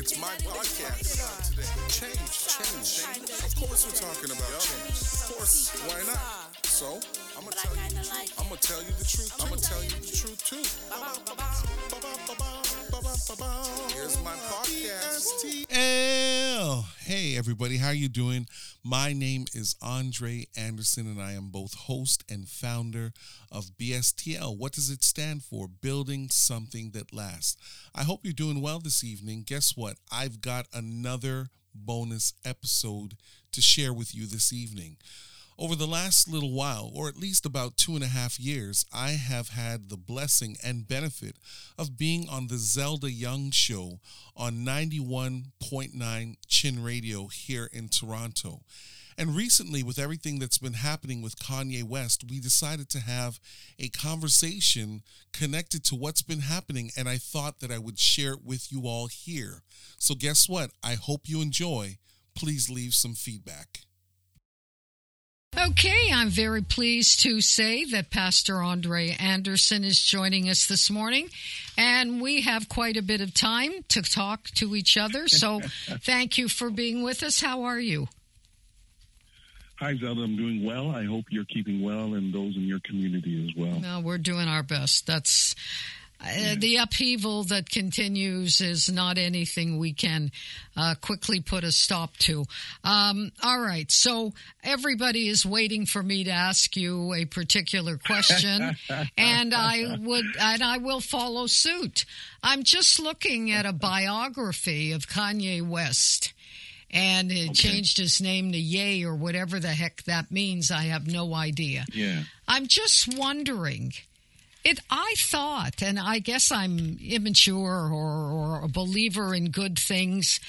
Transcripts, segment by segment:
It's my podcast today. Change, change, change. Of course, we're talking about change. Of course, why not? So, I'm gonna tell you. I'm gonna tell you the truth. I'm gonna tell you the truth too. Here's my podcast. Hey everybody, how are you doing? My name is Andre Anderson and I am both host and founder of BSTL. What does it stand for? Building something that lasts. I hope you're doing well this evening. Guess what? I've got another bonus episode to share with you this evening. Over the last little while, or at least about two and a half years, I have had the blessing and benefit of being on the Zelda Young Show on 91.9 Chin Radio here in Toronto. And recently, with everything that's been happening with Kanye West, we decided to have a conversation connected to what's been happening. And I thought that I would share it with you all here. So, guess what? I hope you enjoy. Please leave some feedback. Okay, I'm very pleased to say that Pastor Andre Anderson is joining us this morning, and we have quite a bit of time to talk to each other. So, thank you for being with us. How are you? Hi, Zelda. I'm doing well. I hope you're keeping well, and those in your community as well. No, we're doing our best. That's uh, the upheaval that continues is not anything we can uh, quickly put a stop to. Um, all right, so everybody is waiting for me to ask you a particular question, and I would and I will follow suit. I'm just looking at a biography of Kanye West and it okay. changed his name to Ye or whatever the heck that means. I have no idea. Yeah. I'm just wondering it, I thought, and I guess I'm immature or, or a believer in good things,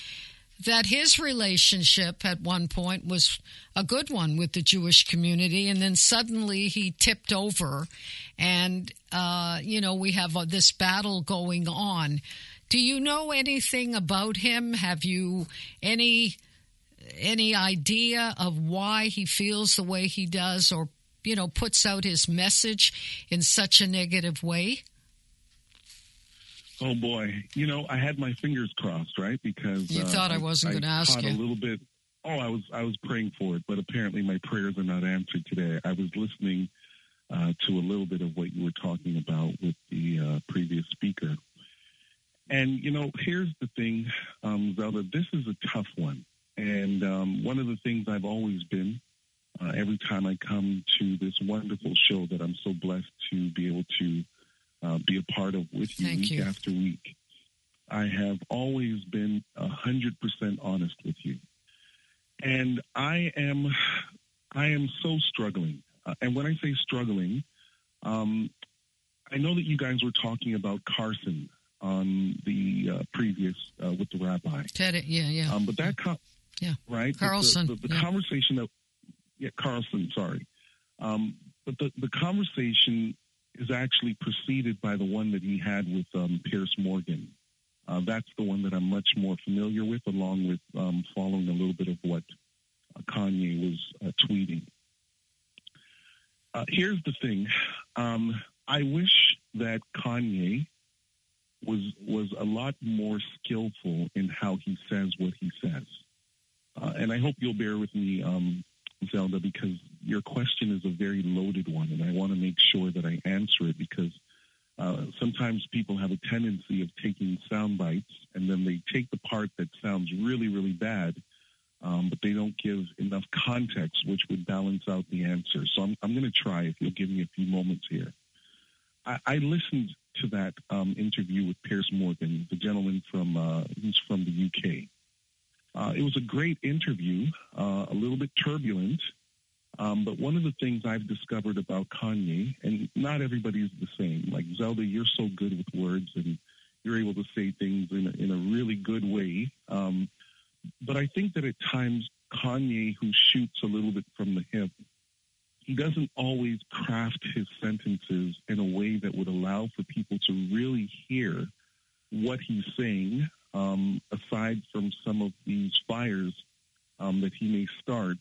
that his relationship at one point was a good one with the Jewish community, and then suddenly he tipped over, and uh, you know we have uh, this battle going on. Do you know anything about him? Have you any any idea of why he feels the way he does, or you know, puts out his message in such a negative way? Oh boy, you know, I had my fingers crossed, right? Because you uh, thought I wasn't going to ask you a little bit. Oh, I was I was praying for it, but apparently my prayers are not answered today. I was listening uh, to a little bit of what you were talking about with the uh, previous speaker, and you know, here's the thing, um, Zelda. This is a tough one, and um, one of the things I've always been uh, every time I come to this wonderful show that I'm so blessed to be able to uh, be a part of with you Thank week you. after week. I have always been a hundred percent honest with you, and I am, I am so struggling. Uh, and when I say struggling, um, I know that you guys were talking about Carson on the uh, previous uh, with the rabbi. Ted, yeah, yeah. Um, but that, yeah, right, Carlson, the, the, the yeah. conversation that yeah, Carlson, sorry. Um, but the, the conversation is actually preceded by the one that he had with um, Piers Morgan. Uh, that's the one that I'm much more familiar with, along with um, following a little bit of what uh, Kanye was uh, tweeting. Uh, here's the thing: um, I wish that Kanye was was a lot more skillful in how he says what he says, uh, and I hope you'll bear with me um, Zelda, because your question is a very loaded one, and I want to make sure that I answer it because uh, sometimes people have a tendency of taking sound bites and then they take the part that sounds really, really bad, um, but they don't give enough context, which would balance out the answer. So I'm, I'm going to try if you'll give me a few moments here. I, I listened to that um, interview with Piers Morgan, the gentleman from uh, from the UK. Uh, it was a great interview, uh, a little bit turbulent, um, but one of the things I've discovered about Kanye, and not everybody's the same. Like Zelda, you're so good with words, and you're able to say things in a, in a really good way. Um, but I think that at times Kanye, who shoots a little bit from the hip, he doesn't always craft his sentences in a way that would allow for people to really hear what he's saying um, aside from some of may start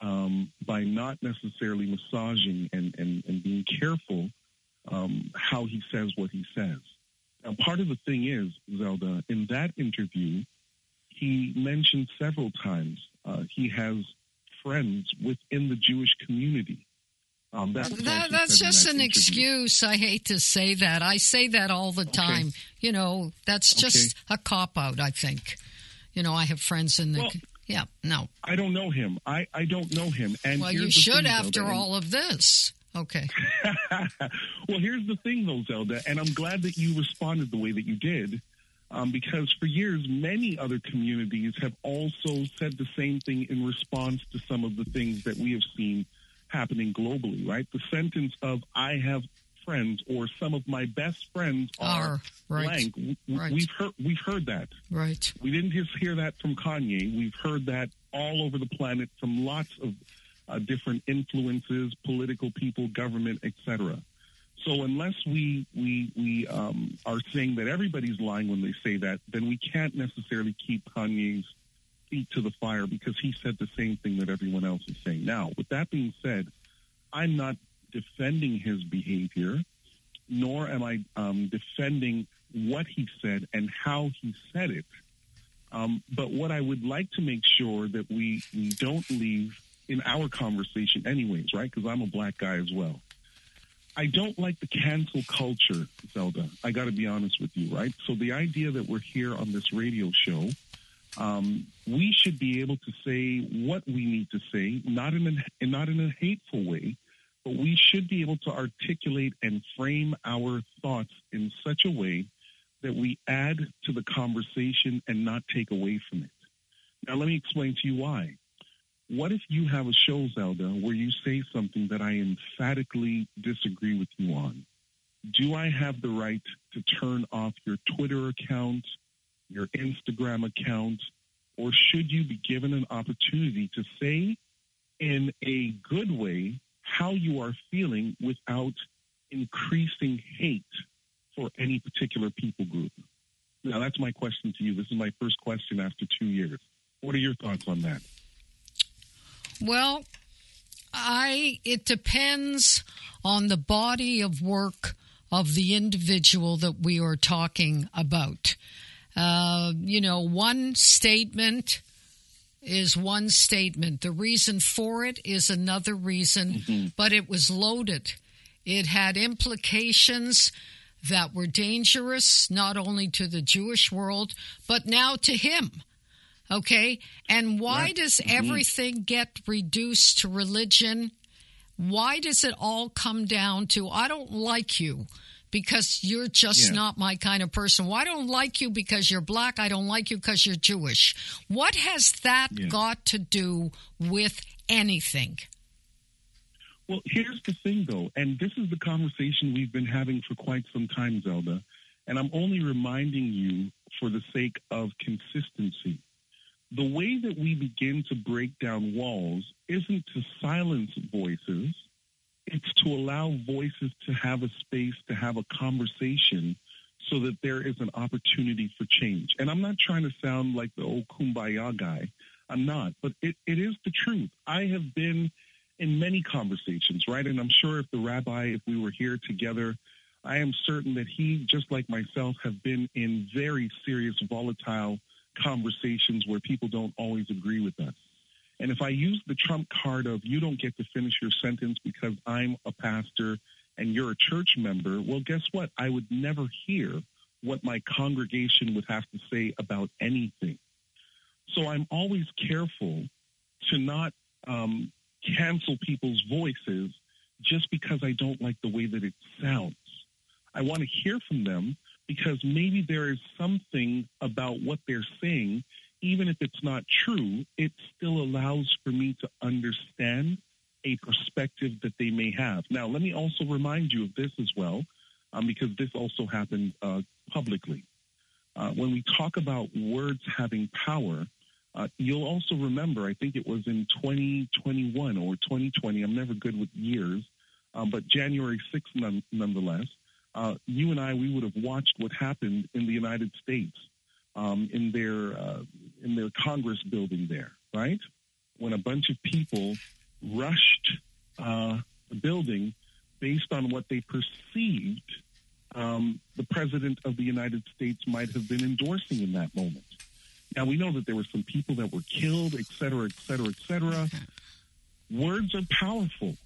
um, by not necessarily massaging and, and, and being careful um, how he says what he says. Now, part of the thing is, Zelda, in that interview, he mentioned several times uh, he has friends within the Jewish community. Um, that, that, that's just that an interview. excuse. I hate to say that. I say that all the time. You know, that's just okay. a cop out, I think. You know, I have friends in the. Well, no. I don't know him. I, I don't know him. And well, you should thing, after Zelda, all of this. Okay. well, here's the thing, though, Zelda, and I'm glad that you responded the way that you did. Um, because for years, many other communities have also said the same thing in response to some of the things that we have seen happening globally, right? The sentence of "I have friends" or "Some of my best friends are, right. blank." We, right. We've heard we've heard that. Right. We didn't just hear that from Kanye. We've heard that all over the planet from lots of uh, different influences, political people, government, etc. So unless we we we um, are saying that everybody's lying when they say that, then we can't necessarily keep Kanye's feet to the fire because he said the same thing that everyone else is saying. Now, with that being said, I'm not defending his behavior, nor am I um, defending what he said and how he said it. Um, but what I would like to make sure that we, don't leave in our conversation, anyways, right? Because I'm a black guy as well. I don't like the cancel culture, Zelda. I got to be honest with you, right? So the idea that we're here on this radio show, um, we should be able to say what we need to say, not in a not in a hateful way, but we should be able to articulate and frame our thoughts in such a way that we add to the conversation and not take away from it. Now, let me explain to you why. What if you have a show, Zelda, where you say something that I emphatically disagree with you on? Do I have the right to turn off your Twitter account, your Instagram account, or should you be given an opportunity to say in a good way how you are feeling without increasing hate for any particular people group? Now, that's my question to you. This is my first question after two years. What are your thoughts on that? Well, I it depends on the body of work of the individual that we are talking about. Uh, you know, one statement is one statement. The reason for it is another reason, mm-hmm. but it was loaded. It had implications that were dangerous, not only to the Jewish world, but now to him. Okay. And why right. does mm-hmm. everything get reduced to religion? Why does it all come down to, I don't like you because you're just yeah. not my kind of person? Why don't like you because you're black? I don't like you because you're Jewish. What has that yeah. got to do with anything? Well, here's the thing, though, and this is the conversation we've been having for quite some time, Zelda. And I'm only reminding you for the sake of consistency the way that we begin to break down walls isn't to silence voices, it's to allow voices to have a space to have a conversation so that there is an opportunity for change. And I'm not trying to sound like the old kumbaya guy. I'm not, but it, it is the truth. I have been in many conversations, right? And I'm sure if the rabbi, if we were here together, I am certain that he, just like myself, have been in very serious, volatile conversations where people don't always agree with us. And if I use the trump card of you don't get to finish your sentence because I'm a pastor and you're a church member, well, guess what? I would never hear what my congregation would have to say about anything. So I'm always careful to not um, cancel people's voices just because I don't like the way that it sounds. I want to hear from them because maybe there is something about what they're saying, even if it's not true, it still allows for me to understand a perspective that they may have. Now, let me also remind you of this as well, um, because this also happened uh, publicly. Uh, when we talk about words having power, uh, you'll also remember, I think it was in 2021 or 2020, I'm never good with years, um, but January 6th none, nonetheless, uh, you and I, we would have watched what happened in the United States um, in their uh, in their Congress building there, right? When a bunch of people rushed uh, the building based on what they perceived um, the president of the United States might have been endorsing in that moment. Now we know that there were some people that were killed, et cetera, et cetera, et cetera. Words are powerful,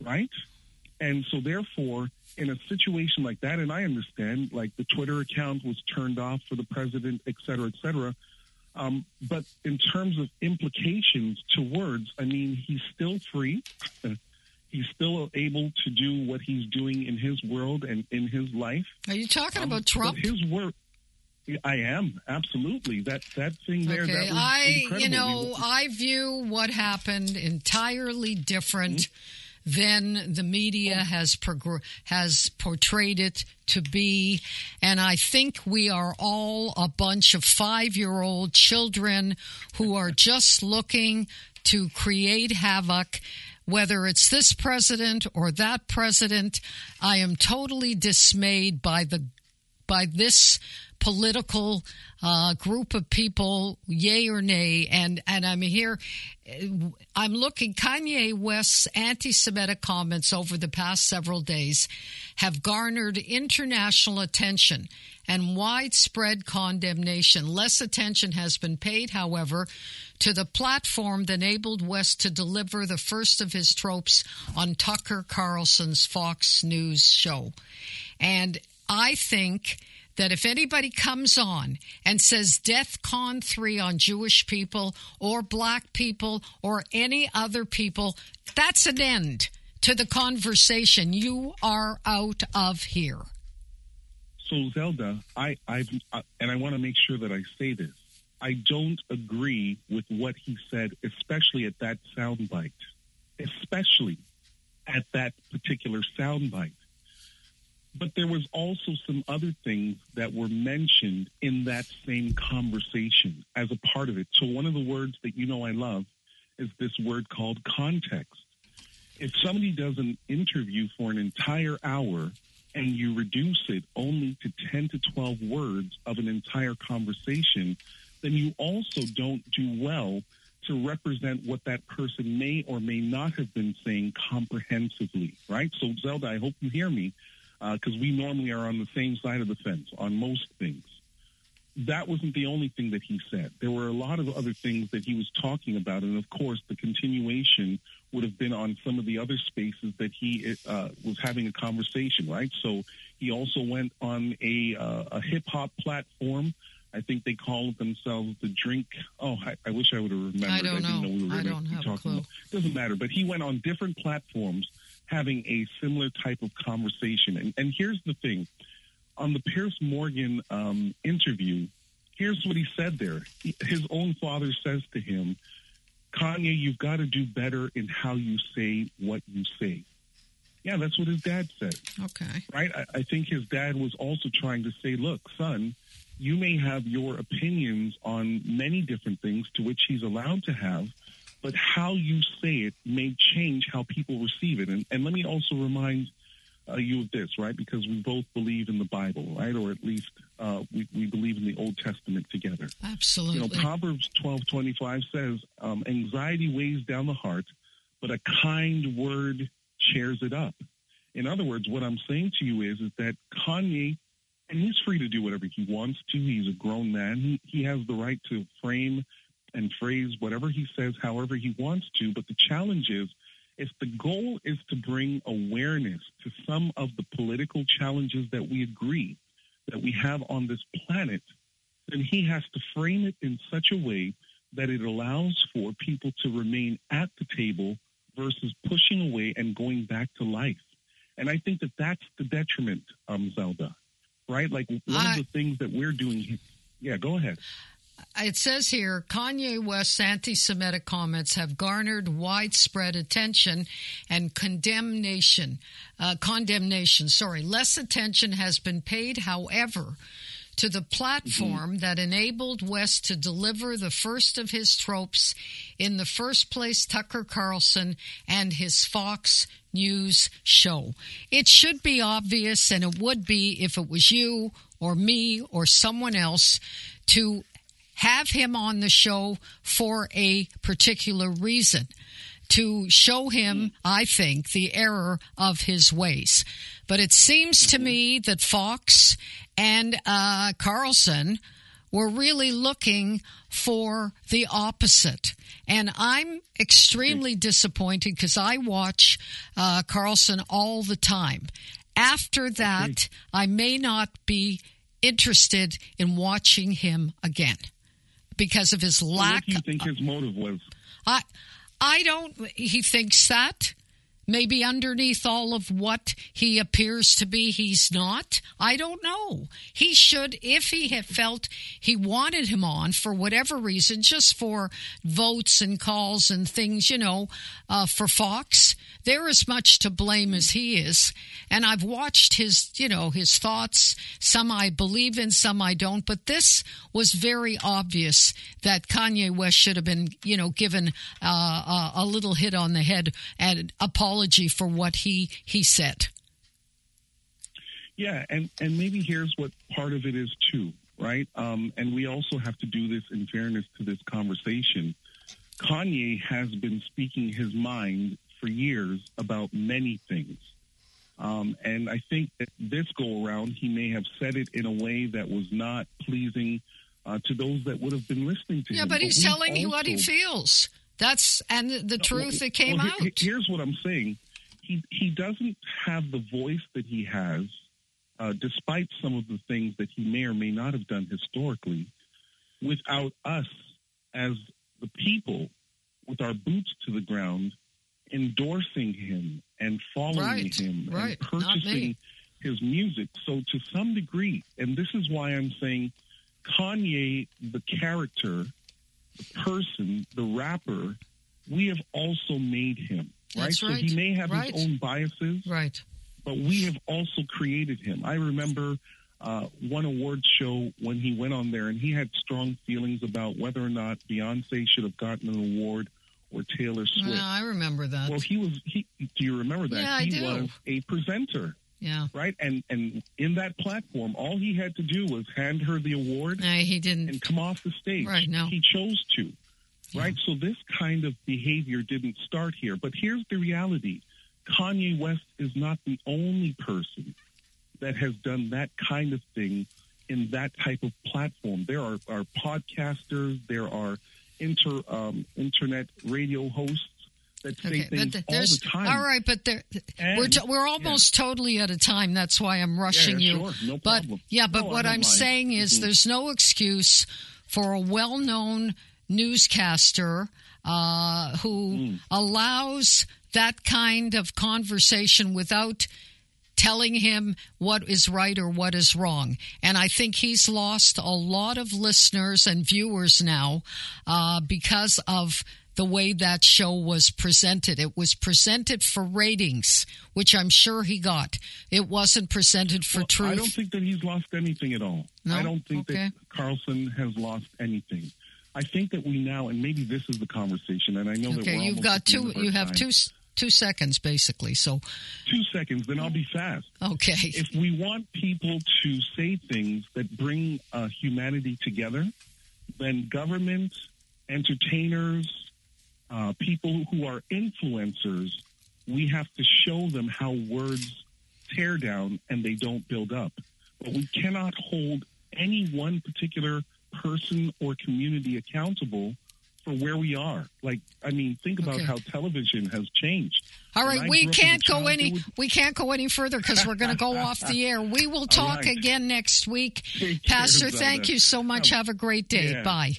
right? And so therefore, in a situation like that, and I understand, like the Twitter account was turned off for the president, et cetera, et cetera. Um, but in terms of implications to words, I mean, he's still free. he's still able to do what he's doing in his world and in his life. Are you talking um, about Trump? His work. I am absolutely that that thing there. Okay. That was I, incredible. you know, I view what happened entirely different. Mm-hmm than the media has has portrayed it to be. And I think we are all a bunch of five year old children who are just looking to create havoc whether it's this president or that president, I am totally dismayed by the by this political uh, group of people, yay or nay. And and I'm here. I'm looking. Kanye West's anti-Semitic comments over the past several days have garnered international attention and widespread condemnation. Less attention has been paid, however, to the platform that enabled West to deliver the first of his tropes on Tucker Carlson's Fox News show. And I think that if anybody comes on and says Death Con 3 on Jewish people or black people or any other people, that's an end to the conversation. You are out of here. So, Zelda, I, I've, uh, and I want to make sure that I say this. I don't agree with what he said, especially at that soundbite, especially at that particular soundbite. But there was also some other things that were mentioned in that same conversation as a part of it. So one of the words that you know I love is this word called context. If somebody does an interview for an entire hour and you reduce it only to 10 to 12 words of an entire conversation, then you also don't do well to represent what that person may or may not have been saying comprehensively, right? So, Zelda, I hope you hear me because uh, we normally are on the same side of the fence on most things. That wasn't the only thing that he said. There were a lot of other things that he was talking about, and of course, the continuation would have been on some of the other spaces that he uh, was having a conversation. Right. So he also went on a uh, a hip hop platform. I think they called themselves the Drink. Oh, I, I wish I would have remembered. I don't I know. know we were I don't have a clue. About. Doesn't matter. But he went on different platforms having a similar type of conversation. And, and here's the thing on the Piers Morgan um, interview, here's what he said there. His own father says to him, Kanye, you've got to do better in how you say what you say. Yeah, that's what his dad said. Okay. Right? I, I think his dad was also trying to say, look, son, you may have your opinions on many different things to which he's allowed to have, but how you say it may change how people receive it. And, and let me also remind uh, you of this, right? Because we both believe in the Bible, right? Or at least uh, we, we believe in the Old Testament together. Absolutely. You know, Proverbs twelve twenty five says, um, "Anxiety weighs down the heart, but a kind word cheers it up." In other words, what I'm saying to you is, is that Kanye, and he's free to do whatever he wants to. He's a grown man. He he has the right to frame and phrase whatever he says however he wants to. But the challenge is if the goal is to bring awareness to some of the political challenges that we agree that we have on this planet, then he has to frame it in such a way that it allows for people to remain at the table versus pushing away and going back to life. And I think that that's the detriment, um, Zelda, right? Like one I, of the things that we're doing. Here, Yeah, go ahead it says here Kanye West's anti Semitic comments have garnered widespread attention and condemnation. Uh, condemnation, sorry. Less attention has been paid, however, to the platform mm-hmm. that enabled West to deliver the first of his tropes in the first place, Tucker Carlson and his Fox News show. It should be obvious, and it would be if it was you or me or someone else, to have him on the show for a particular reason. to show him, I think, the error of his ways. But it seems to me that Fox and uh, Carlson were really looking for the opposite. And I'm extremely disappointed because I watch uh, Carlson all the time. After that, I may not be interested in watching him again because of his lack. What do you think his motive was? I, I don't. He thinks that maybe underneath all of what he appears to be, he's not. I don't know. He should, if he had felt he wanted him on for whatever reason, just for votes and calls and things, you know, uh, for Fox, they're as much to blame as he is. And I've watched his, you know, his thoughts. Some I believe in, some I don't. But this was very obvious that Kanye West should have been, you know, given uh, a, a little hit on the head and apology for what he he said. Yeah, and and maybe here's what part of it is too, right? Um, and we also have to do this in fairness to this conversation. Kanye has been speaking his mind for years about many things. Um, and I think that this go around, he may have said it in a way that was not pleasing uh, to those that would have been listening to yeah, him. Yeah, but he's telling you what he feels. That's and the, the truth that came well, out. he- he- Here's what I'm saying. He he doesn't have the voice that he has, uh, despite some of the things that he may or may not have done historically, without us as the people, with our boots to the ground, endorsing him and following Right, him right, and purchasing his music. So to some degree, and this is why I'm saying Kanye, the character, the person, the rapper, we have also made him. Right? That's So he may have right. his own biases, right. but we have also created him. I remember uh, one award show when he went on there and he had strong feelings about whether or not Beyonce should have gotten an award or Taylor Swift. Yeah, I remember that. Well, he was. He, do you remember that? Yeah, I he do. was a presenter, yeah. right? And and in that platform, all he had to do was hand her the award No, he didn't. and come off the stage. Right, no. He chose to. Right? So this kind of behavior didn't start here. But here's the reality Kanye West is not the only person that has done that kind of thing in that type of platform. There are, are podcasters, there are inter, um, internet radio hosts that say Okay, things all the time. all right, but there, And- we're t- we're almost totally out of time. That's why I'm rushing yeah, you. sure, no but problem. yeah, but No, what I'm mind. saying is, Mhm. there's no excuse for a well-known newscaster uh, who Mm. allows that kind of conversation without telling him what is right or what is wrong. And I think he's lost a lot of listeners and viewers now uh, because of the way that show was presented. It was presented for ratings, which I'm sure he got. It wasn't presented for Well, truth. I don't think that he's lost anything at all. No? I don't think Okay. that Carlson has lost anything. I think that we now, and maybe this is the conversation, and I know that okay, we're you've got at the end two. You have time. two two seconds basically. So two seconds, then I'll be fast. okay, If we want people to say things that bring uh, humanity together, then government, entertainers, uh, people who are influencers, we have to show them how words tear down and they don't build up. But we cannot hold any one particular person or community accountable for where we are. Like, I mean, think about Okay. how television has changed. All right, we grew up as a can't go any we can't go any further because we're going to go off the air. We will talk right. again next week. Take Pastor, thank you so much. Have a great day. Yeah. Bye.